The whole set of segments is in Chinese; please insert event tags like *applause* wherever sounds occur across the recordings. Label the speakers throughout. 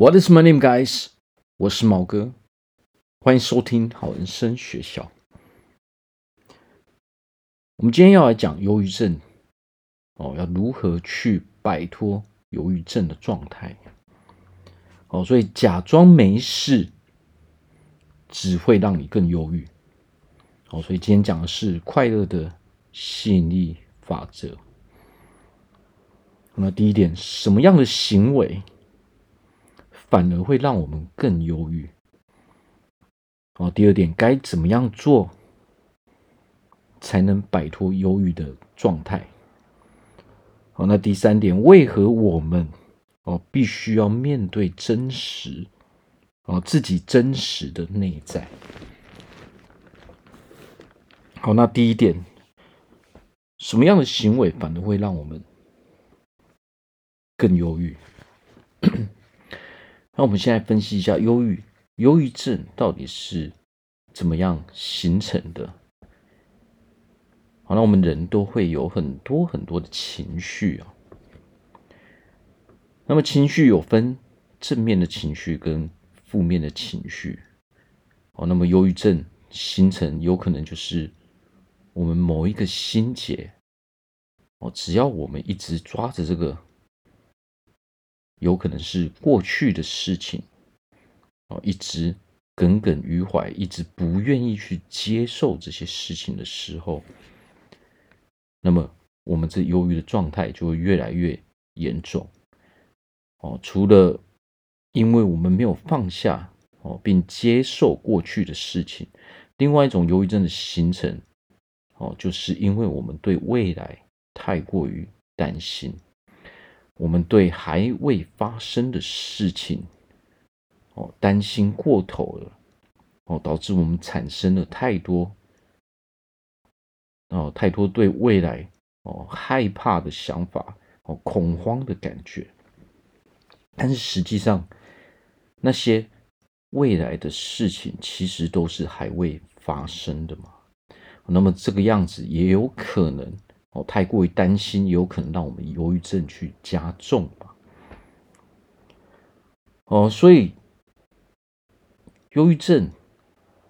Speaker 1: What is my name, guys？我是毛哥，欢迎收听好人生学校。我们今天要来讲忧郁症哦，要如何去摆脱忧郁症的状态？哦，所以假装没事只会让你更忧郁。哦，所以今天讲的是快乐的吸引力法则。那么第一点，什么样的行为？反而会让我们更忧郁。哦，第二点，该怎么样做才能摆脱忧郁的状态？好，那第三点，为何我们哦必须要面对真实哦自己真实的内在？好，那第一点，什么样的行为反而会让我们更忧郁？那我们现在分析一下忧郁，忧郁症到底是怎么样形成的？好，那我们人都会有很多很多的情绪啊。那么情绪有分正面的情绪跟负面的情绪。哦，那么忧郁症形成有可能就是我们某一个心结哦，只要我们一直抓着这个。有可能是过去的事情，哦，一直耿耿于怀，一直不愿意去接受这些事情的时候，那么我们这忧郁的状态就会越来越严重。哦，除了因为我们没有放下哦，并接受过去的事情，另外一种忧郁症的形成，哦，就是因为我们对未来太过于担心。我们对还未发生的事情，哦，担心过头了，哦，导致我们产生了太多，哦，太多对未来哦害怕的想法，哦，恐慌的感觉。但是实际上，那些未来的事情其实都是还未发生的嘛。那么这个样子也有可能。哦，太过于担心，有可能让我们忧郁症去加重吧。哦，所以忧郁症，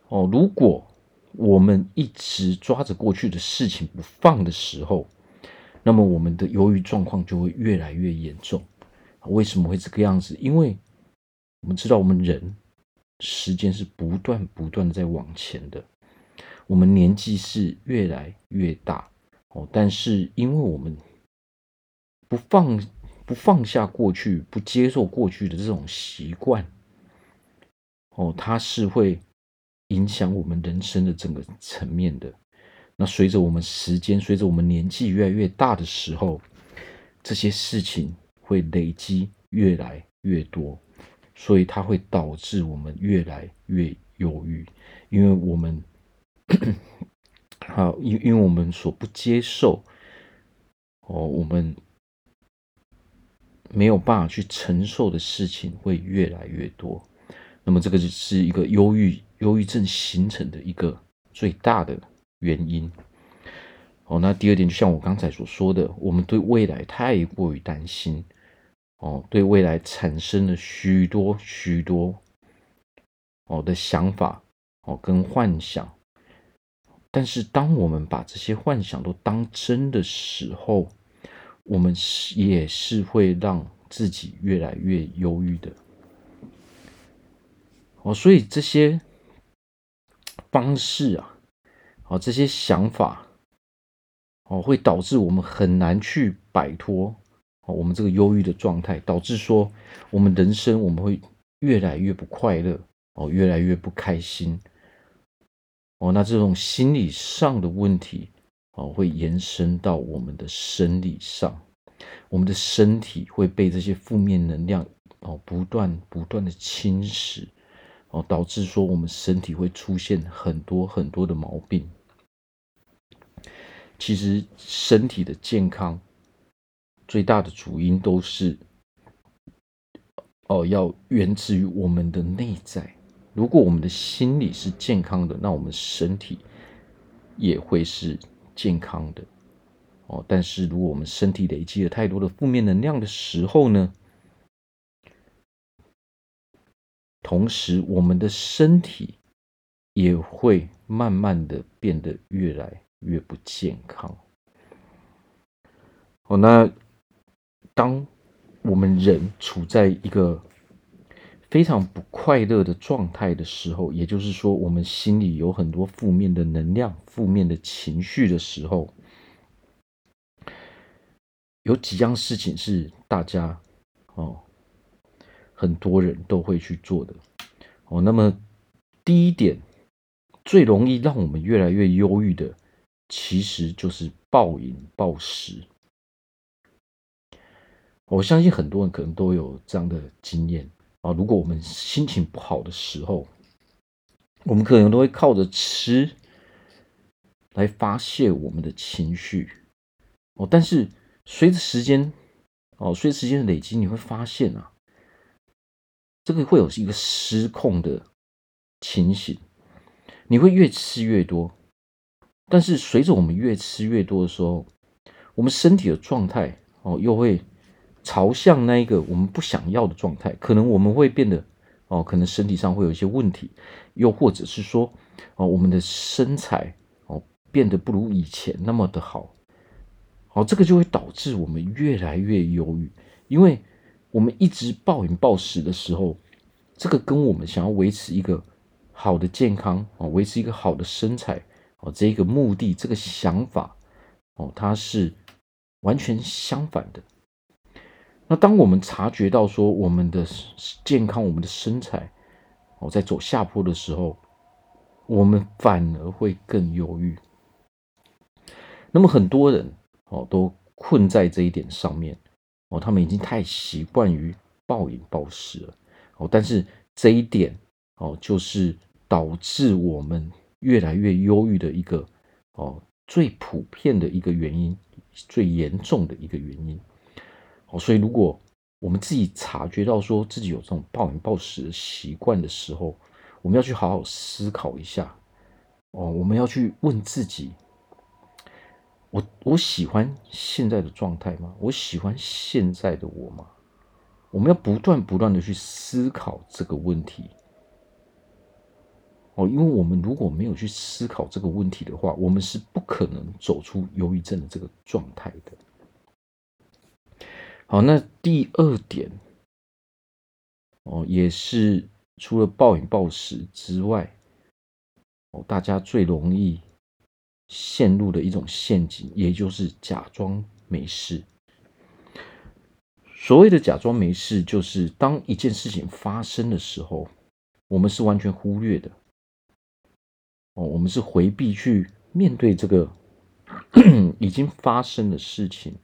Speaker 1: 哦，如果我们一直抓着过去的事情不放的时候，那么我们的忧郁状况就会越来越严重。为什么会这个样子？因为我们知道，我们人时间是不断不断的在往前的，我们年纪是越来越大。哦，但是因为我们不放不放下过去，不接受过去的这种习惯，哦，它是会影响我们人生的整个层面的。那随着我们时间，随着我们年纪越来越大的时候，这些事情会累积越来越多，所以它会导致我们越来越忧郁，因为我们。好，因因为我们所不接受，哦，我们没有办法去承受的事情会越来越多，那么这个就是一个忧郁、忧郁症形成的一个最大的原因。哦，那第二点，就像我刚才所说的，我们对未来太过于担心，哦，对未来产生了许多许多哦的想法，哦，跟幻想。但是，当我们把这些幻想都当真的时候，我们是也是会让自己越来越忧郁的。哦，所以这些方式啊，哦，这些想法，哦，会导致我们很难去摆脱哦我们这个忧郁的状态，导致说我们人生我们会越来越不快乐，哦，越来越不开心。哦，那这种心理上的问题，哦，会延伸到我们的生理上，我们的身体会被这些负面能量，哦，不断不断的侵蚀，哦，导致说我们身体会出现很多很多的毛病。其实身体的健康最大的主因都是，哦，要源自于我们的内在。如果我们的心理是健康的，那我们身体也会是健康的哦。但是如果我们身体累积了太多的负面能量的时候呢，同时我们的身体也会慢慢的变得越来越不健康。哦，那当我们人处在一个非常不快乐的状态的时候，也就是说，我们心里有很多负面的能量、负面的情绪的时候，有几样事情是大家哦，很多人都会去做的哦。那么第一点，最容易让我们越来越忧郁的，其实就是暴饮暴食。我相信很多人可能都有这样的经验啊。如果我们心情不好的时候，我们可能都会靠着吃来发泄我们的情绪哦。但是随着时间哦，随着时间的累积，你会发现啊，这个会有一个失控的情形。你会越吃越多，但是随着我们越吃越多的时候，我们身体的状态哦又会。朝向那一个我们不想要的状态，可能我们会变得哦，可能身体上会有一些问题，又或者是说哦，我们的身材哦变得不如以前那么的好，哦，这个就会导致我们越来越忧郁，因为我们一直暴饮暴食的时候，这个跟我们想要维持一个好的健康哦，维持一个好的身材哦，这个目的，这个想法哦，它是完全相反的。那当我们察觉到说我们的健康、我们的身材哦在走下坡的时候，我们反而会更忧郁。那么很多人哦都困在这一点上面哦，他们已经太习惯于暴饮暴食了哦，但是这一点哦就是导致我们越来越忧郁的一个哦最普遍的一个原因，最严重的一个原因。哦，所以如果我们自己察觉到说自己有这种暴饮暴食的习惯的时候，我们要去好好思考一下。哦，我们要去问自己：我我喜欢现在的状态吗？我喜欢现在的我吗？我们要不断不断的去思考这个问题。哦，因为我们如果没有去思考这个问题的话，我们是不可能走出忧郁症的这个状态的。好，那第二点哦，也是除了暴饮暴食之外，哦，大家最容易陷入的一种陷阱，也就是假装没事。所谓的假装没事，就是当一件事情发生的时候，我们是完全忽略的。哦，我们是回避去面对这个 *clears throat* 已经发生的事情。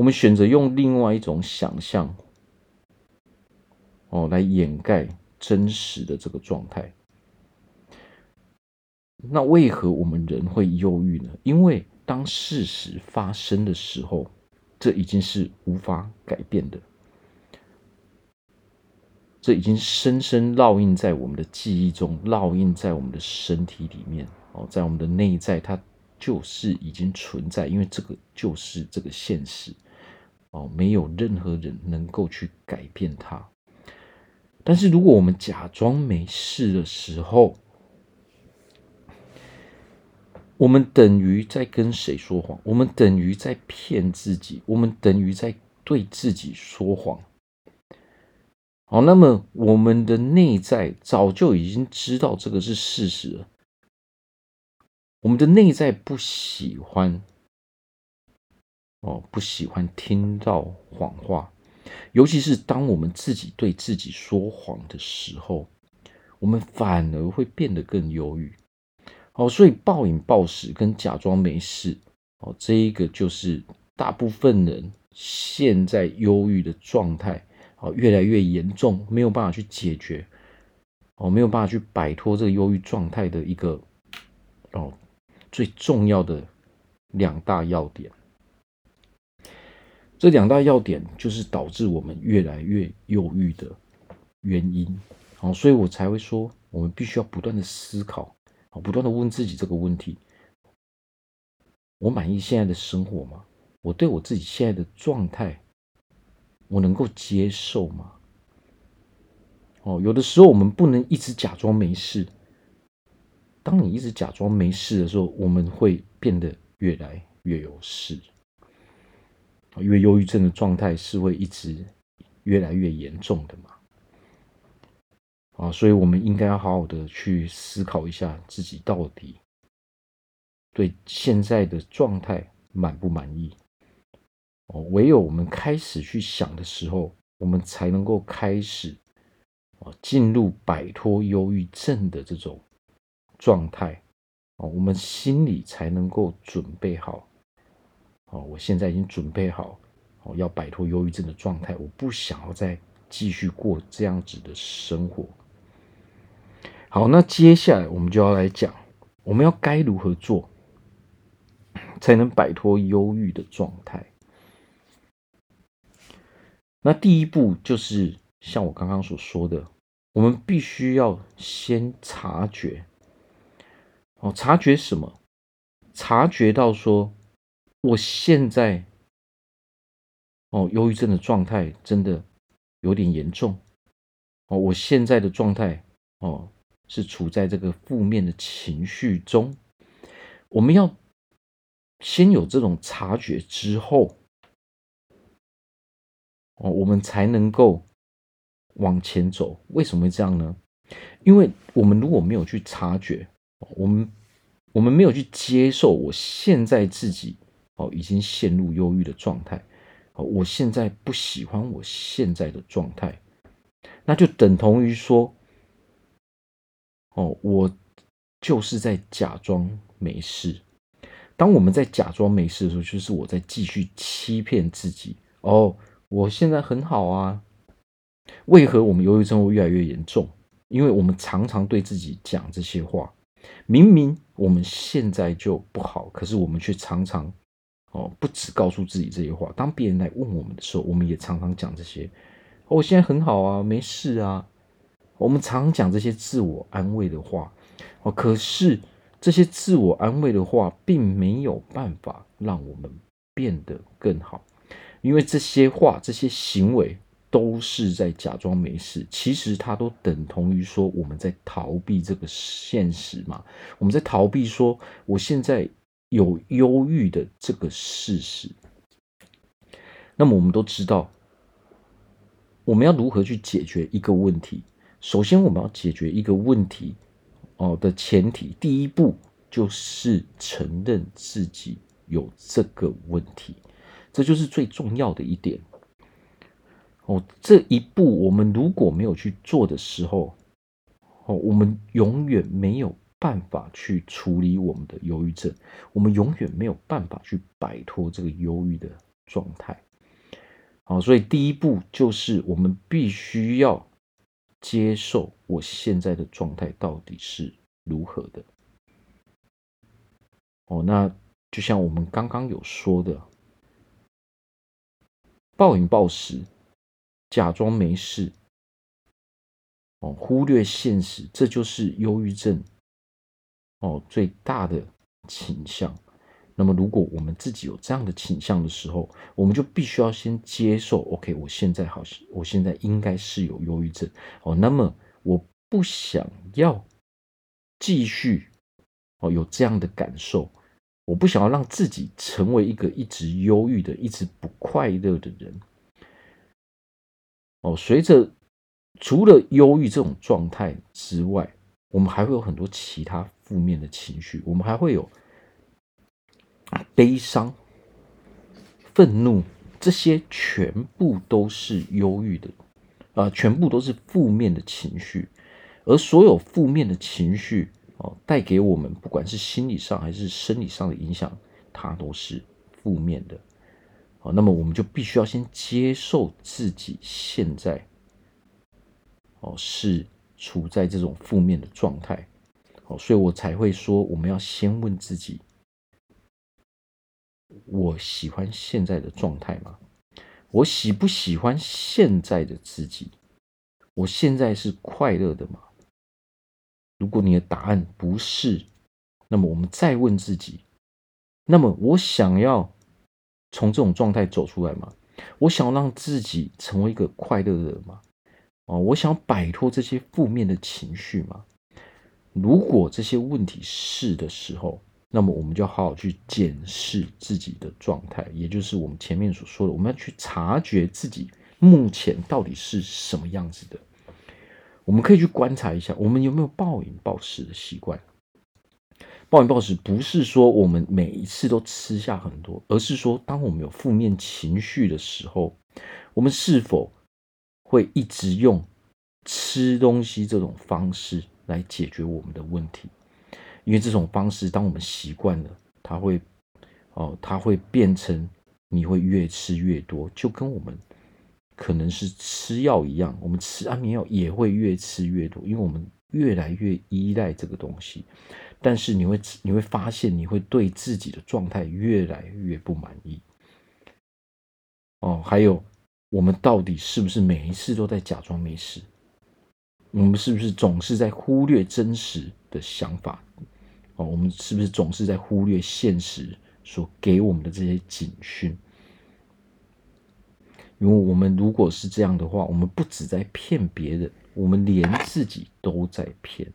Speaker 1: 我们选择用另外一种想象，哦，来掩盖真实的这个状态。那为何我们人会忧郁呢？因为当事实发生的时候，这已经是无法改变的，这已经深深烙印在我们的记忆中，烙印在我们的身体里面，哦，在我们的内在，它就是已经存在，因为这个就是这个现实。哦，没有任何人能够去改变它。但是，如果我们假装没事的时候，我们等于在跟谁说谎？我们等于在骗自己，我们等于在对自己说谎。好，那么我们的内在早就已经知道这个是事实了。我们的内在不喜欢。哦，不喜欢听到谎话，尤其是当我们自己对自己说谎的时候，我们反而会变得更忧郁。哦，所以暴饮暴食跟假装没事，哦，这一个就是大部分人现在忧郁的状态，哦，越来越严重，没有办法去解决，哦，没有办法去摆脱这个忧郁状态的一个，哦，最重要的两大要点。这两大要点就是导致我们越来越忧郁的原因，好，所以我才会说，我们必须要不断的思考，好，不断的问自己这个问题：我满意现在的生活吗？我对我自己现在的状态，我能够接受吗？哦，有的时候我们不能一直假装没事。当你一直假装没事的时候，我们会变得越来越有事。因为忧郁症的状态是会一直越来越严重的嘛。啊，所以我们应该要好好的去思考一下自己到底对现在的状态满不满意。哦，唯有我们开始去想的时候，我们才能够开始啊，进入摆脱忧郁症的这种状态。哦，我们心里才能够准备好。哦，我现在已经准备好，哦，要摆脱忧郁症的状态。我不想要再继续过这样子的生活。好，那接下来我们就要来讲，我们要该如何做，才能摆脱忧郁的状态。那第一步就是像我刚刚所说的，我们必须要先察觉，哦，察觉什么？察觉到说，我现在，哦，忧郁症的状态真的有点严重，哦，我现在的状态，哦，是处在这个负面的情绪中。我们要先有这种察觉之后。哦，我们才能够往前走。为什么会这样呢？因为我们如果没有去察觉，我们我们没有去接受我现在自己哦，已经陷入忧郁的状态。哦，我现在不喜欢我现在的状态，那就等同于说，哦，我就是在假装没事。当我们在假装没事的时候，就是我在继续欺骗自己。哦。我现在很好啊，为何我们忧郁症会越来越严重？因为我们常常对自己讲这些话，明明我们现在就不好，可是我们却常常哦，不止告诉自己这些话。当别人来问我们的时候，我们也常常讲这些。我现在很好啊，没事啊。我们常讲这些自我安慰的话哦，可是这些自我安慰的话，并没有办法让我们变得更好。因为这些话、这些行为都是在假装没事，其实它都等同于说我们在逃避这个现实嘛。我们在逃避说我现在有忧郁的这个事实。那么我们都知道，我们要如何去解决一个问题？首先，我们要解决一个问题哦的前提，第一步就是承认自己有这个问题。这就是最重要的一点哦。这一步我们如果没有去做的时候，哦，我们永远没有办法去处理我们的忧郁症，我们永远没有办法去摆脱这个忧郁的状态。好，所以第一步就是我们必须要接受我现在的状态到底是如何的。哦，那就像我们刚刚有说的。暴饮暴食，假装没事，哦，忽略现实，这就是忧郁症哦最大的倾向。那么，如果我们自己有这样的倾向的时候，我们就必须要先接受，OK，我现在好像，我现在应该是有忧郁症哦。那么，我不想要继续哦有这样的感受。我不想要让自己成为一个一直忧郁的、一直不快乐的人。哦，随着除了忧郁这种状态之外，我们还会有很多其他负面的情绪。我们还会有悲伤、愤怒，这些全部都是忧郁的，啊、全部都是负面的情绪。而所有负面的情绪，哦，带给我们不管是心理上还是生理上的影响，它都是负面的。好，那么我们就必须要先接受自己现在，哦，是处在这种负面的状态。好，所以我才会说，我们要先问自己：我喜欢现在的状态吗？我喜不喜欢现在的自己？我现在是快乐的吗？如果你的答案不是，那么我们再问自己：那么我想要从这种状态走出来吗？我想让自己成为一个快乐的人吗？哦，我想摆脱这些负面的情绪吗？如果这些问题是的时候，那么我们就好好去检视自己的状态，也就是我们前面所说的，我们要去察觉自己目前到底是什么样子的。我们可以去观察一下，我们有没有暴饮暴食的习惯。暴饮暴食不是说我们每一次都吃下很多，而是说当我们有负面情绪的时候，我们是否会一直用吃东西这种方式来解决我们的问题？因为这种方式，当我们习惯了，它会，哦，它会变成你会越吃越多，就跟我们可能是吃药一样，我们吃安眠药也会越吃越多，因为我们越来越依赖这个东西。但是你会你会发现，你会对自己的状态越来越不满意。哦，还有，我们到底是不是每一次都在假装没事？我们是不是总是在忽略真实的想法？哦我们是不是总是在忽略现实所给我们的这些警讯？因为我们如果是这样的话，我们不只在骗别人，我们连自己都在骗。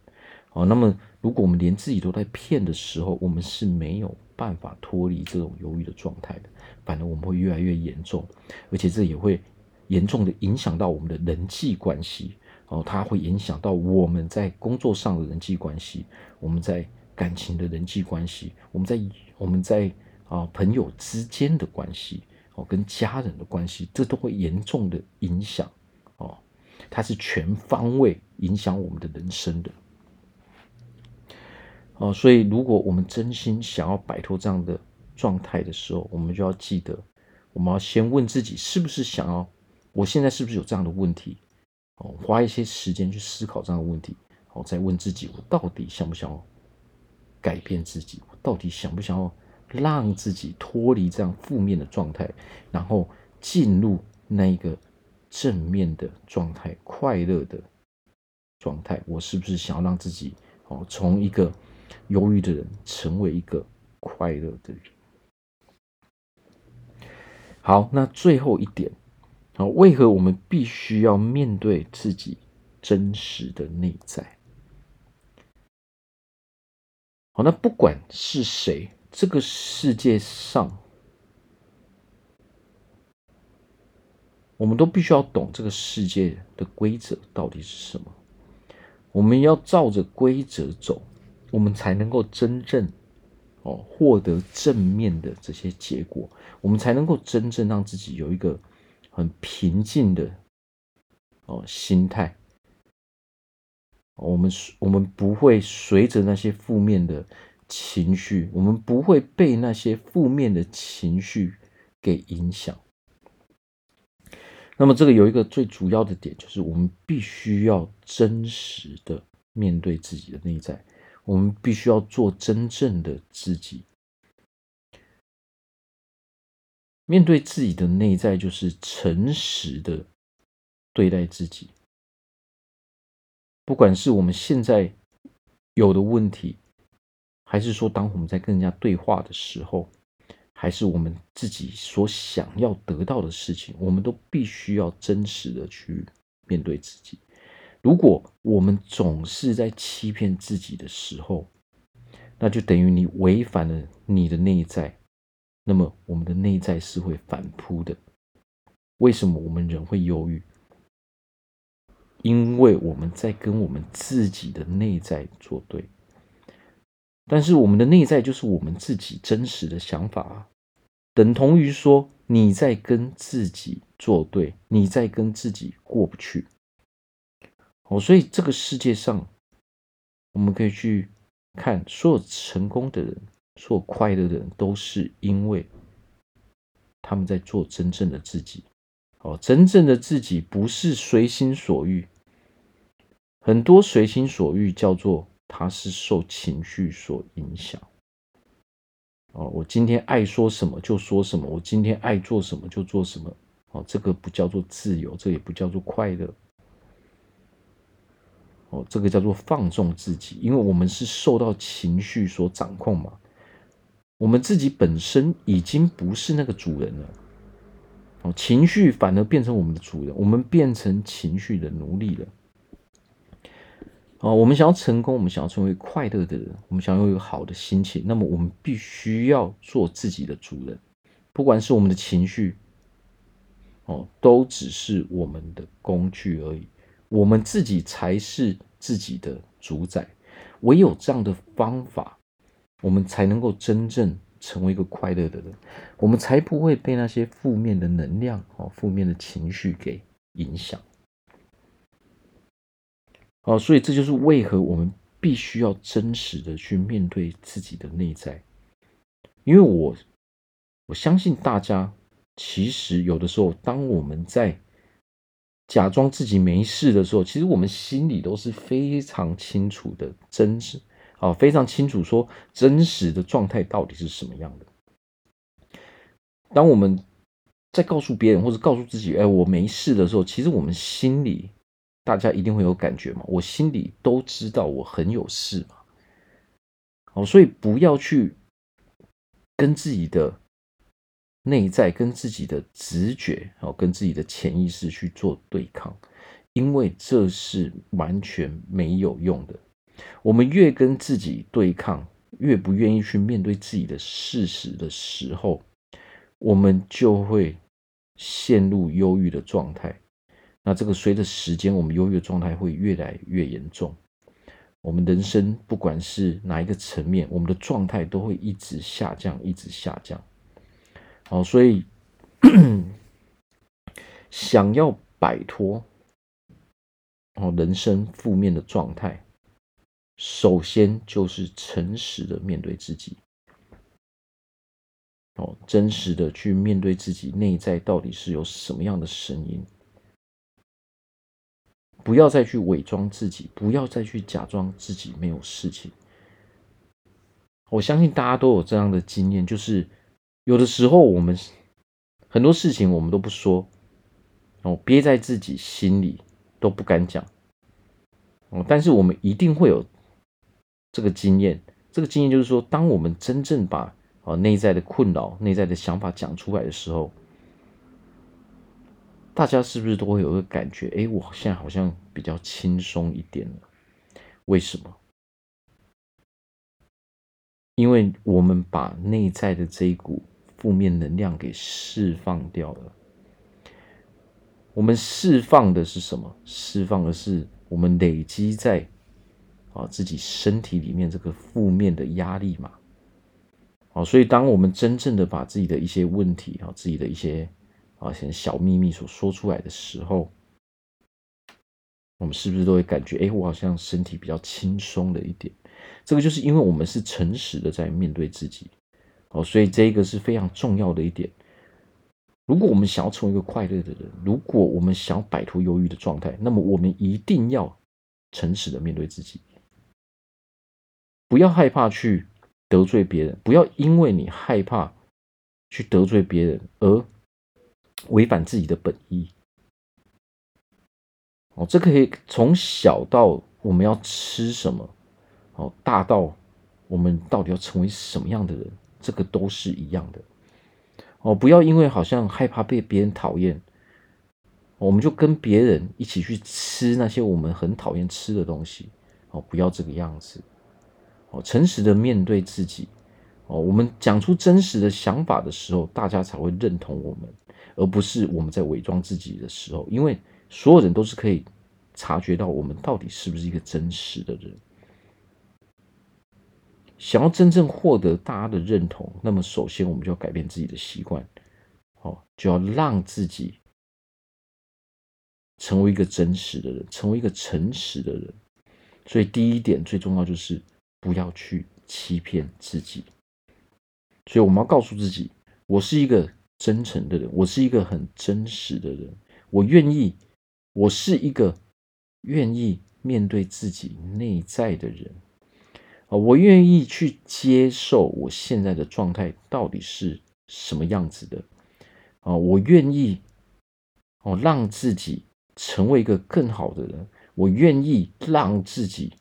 Speaker 1: 哦，那么如果我们连自己都在骗的时候，我们是没有办法脱离这种犹豫的状态的，反而我们会越来越严重，而且这也会严重的影响到我们的人际关系。哦，它会影响到我们在工作上的人际关系，我们在。感情的人际关系，我们在我们在啊朋友之间的关系哦，跟家人的关系，这都会严重的影响哦，它是全方位影响我们的人生的哦，所以如果我们真心想要摆脱这样的状态的时候，我们就要记得，我们要先问自己，是不是想要，我现在是不是有这样的问题哦，花一些时间去思考这样的问题，哦，再问自己，我到底想不想要。改变自己，我到底想不想要让自己脱离这样负面的状态，然后进入那一个正面的状态、快乐的状态？我是不是想要让自己哦，从一个忧郁的人成为一个快乐的人？好，那最后一点啊，为何我们必须要面对自己真实的内在？好，那不管是谁，这个世界上，我们都必须要懂这个世界的规则到底是什么。我们要照着规则走，我们才能够真正哦获得正面的这些结果，我们才能够真正让自己有一个很平静的哦心态。我们我们不会随着那些负面的情绪，我们不会被那些负面的情绪给影响。那么，这个有一个最主要的点，就是我们必须要真实的面对自己的内在，我们必须要做真正的自己。面对自己的内在，就是诚实的对待自己。不管是我们现在有的问题，还是说当我们在跟人家对话的时候，还是我们自己所想要得到的事情，我们都必须要真实的去面对自己。如果我们总是在欺骗自己的时候，那就等于你违反了你的内在，那么我们的内在是会反扑的。为什么我们人会忧郁？因为我们在跟我们自己的内在作对，但是我们的内在就是我们自己真实的想法啊，等同于说你在跟自己作对，你在跟自己过不去。哦，所以这个世界上，我们可以去看所有成功的人，所有快乐的人，都是因为他们在做真正的自己。哦，真正的自己不是随心所欲。很多随心所欲叫做他是受情绪所影响。哦，我今天爱说什么就说什么，我今天爱做什么就做什么。哦，这个不叫做自由，这也不叫做快乐。哦，这个叫做放纵自己，因为我们是受到情绪所掌控嘛。我们自己本身已经不是那个主人了。哦，情绪反而变成我们的主人，我们变成情绪的奴隶了。哦，我们想要成功，我们想要成为快乐的人，我们想要有好的心情，那么我们必须要做自己的主人。不管是我们的情绪，哦，都只是我们的工具而已，我们自己才是自己的主宰。唯有这样的方法，我们才能够真正成为一个快乐的人，我们才不会被那些负面的能量、哦，负面的情绪给影响。哦，所以这就是为何我们必须要真实的去面对自己的内在，因为我我相信大家其实有的时候，当我们在假装自己没事的时候，其实我们心里都是非常清楚的，真实啊，非常清楚说真实的状态到底是什么样的。当我们在告诉别人或者告诉自己，哎，我没事的时候，其实我们心里。大家一定会有感觉嘛？我心里都知道我很有事嘛。哦，所以不要去跟自己的内在、跟自己的直觉、哦，跟自己的潜意识去做对抗，因为这是完全没有用的。我们越跟自己对抗，越不愿意去面对自己的事实的时候，我们就会陷入忧郁的状态。那这个随着时间，我们忧郁的状态会越来越严重。我们人生不管是哪一个层面，我们的状态都会一直下降，一直下降。好，所以想要摆脱哦人生负面的状态，首先就是诚实的面对自己。哦，真实的去面对自己内在到底是有什么样的声音。不要再去伪装自己，不要再去假装自己没有事情。我相信大家都有这样的经验，就是有的时候我们很多事情我们都不说，哦，憋在自己心里都不敢讲，哦，但是我们一定会有这个经验。这个经验就是说，当我们真正把啊内在的困扰、内在的想法讲出来的时候。大家是不是都会有个感觉？哎，我现在好像比较轻松一点了。为什么？因为我们把内在的这一股负面能量给释放掉了。我们释放的是什么？释放的是我们累积在啊自己身体里面这个负面的压力嘛。好，所以当我们真正的把自己的一些问题啊，自己的一些啊，些小秘密所说出来的时候，我们是不是都会感觉，哎，我好像身体比较轻松了一点？这个就是因为我们是诚实的在面对自己，哦，所以这个是非常重要的一点。如果我们想要成为一个快乐的人，如果我们想摆脱忧郁的状态，那么我们一定要诚实的面对自己，不要害怕去得罪别人，不要因为你害怕去得罪别人而。违反自己的本意，哦，这可以从小到我们要吃什么，哦，大到我们到底要成为什么样的人，这个都是一样的，哦，不要因为好像害怕被别人讨厌，我们就跟别人一起去吃那些我们很讨厌吃的东西，哦，不要这个样子，哦，诚实的面对自己，哦，我们讲出真实的想法的时候，大家才会认同我们。而不是我们在伪装自己的时候，因为所有人都是可以察觉到我们到底是不是一个真实的人。想要真正获得大家的认同，那么首先我们就要改变自己的习惯，哦，就要让自己成为一个真实的人，成为一个诚实的人。所以第一点最重要就是不要去欺骗自己。所以我们要告诉自己，我是一个。真诚的人，我是一个很真实的人。我愿意，我是一个愿意面对自己内在的人啊！我愿意去接受我现在的状态到底是什么样子的啊！我愿意哦，让自己成为一个更好的人。我愿意让自己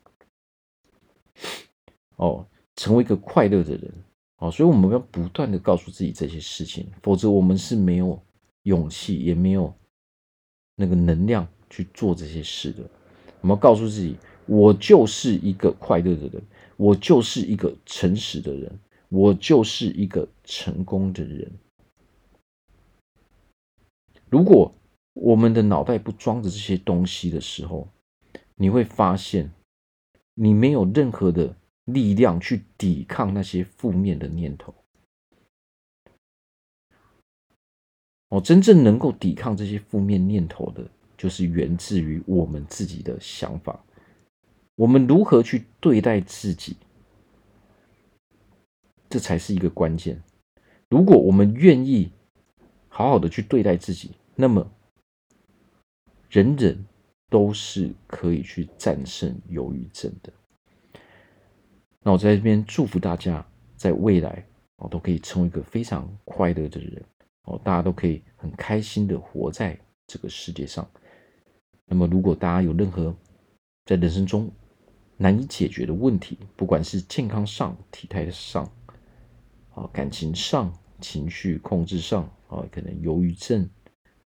Speaker 1: 哦，成为一个快乐的人。哦，所以我们要不断的告诉自己这些事情，否则我们是没有勇气，也没有那个能量去做这些事的。我们要告诉自己，我就是一个快乐的人，我就是一个诚实的人，我就是一个成功的人。如果我们的脑袋不装着这些东西的时候，你会发现，你没有任何的力量去抵抗那些负面的念头。哦，真正能够抵抗这些负面念头的，就是源自于我们自己的想法。我们如何去对待自己，这才是一个关键。如果我们愿意好好的去对待自己，那么人人都是可以去战胜忧郁症的。那我在这边祝福大家，在未来哦都可以成为一个非常快乐的人哦，大家都可以很开心的活在这个世界上。那么，如果大家有任何在人生中难以解决的问题，不管是健康上、体态上，啊，感情上、情绪控制上，啊，可能忧郁症，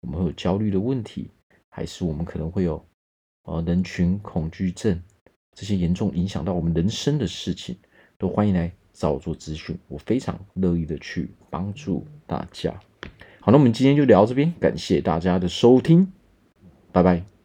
Speaker 1: 我们会有焦虑的问题，还是我们可能会有，呃，人群恐惧症，这些严重影响到我们人生的事情，都欢迎来找我做咨询，我非常乐意的去帮助大家。好，那我们今天就聊到这边，感谢大家的收听，拜拜。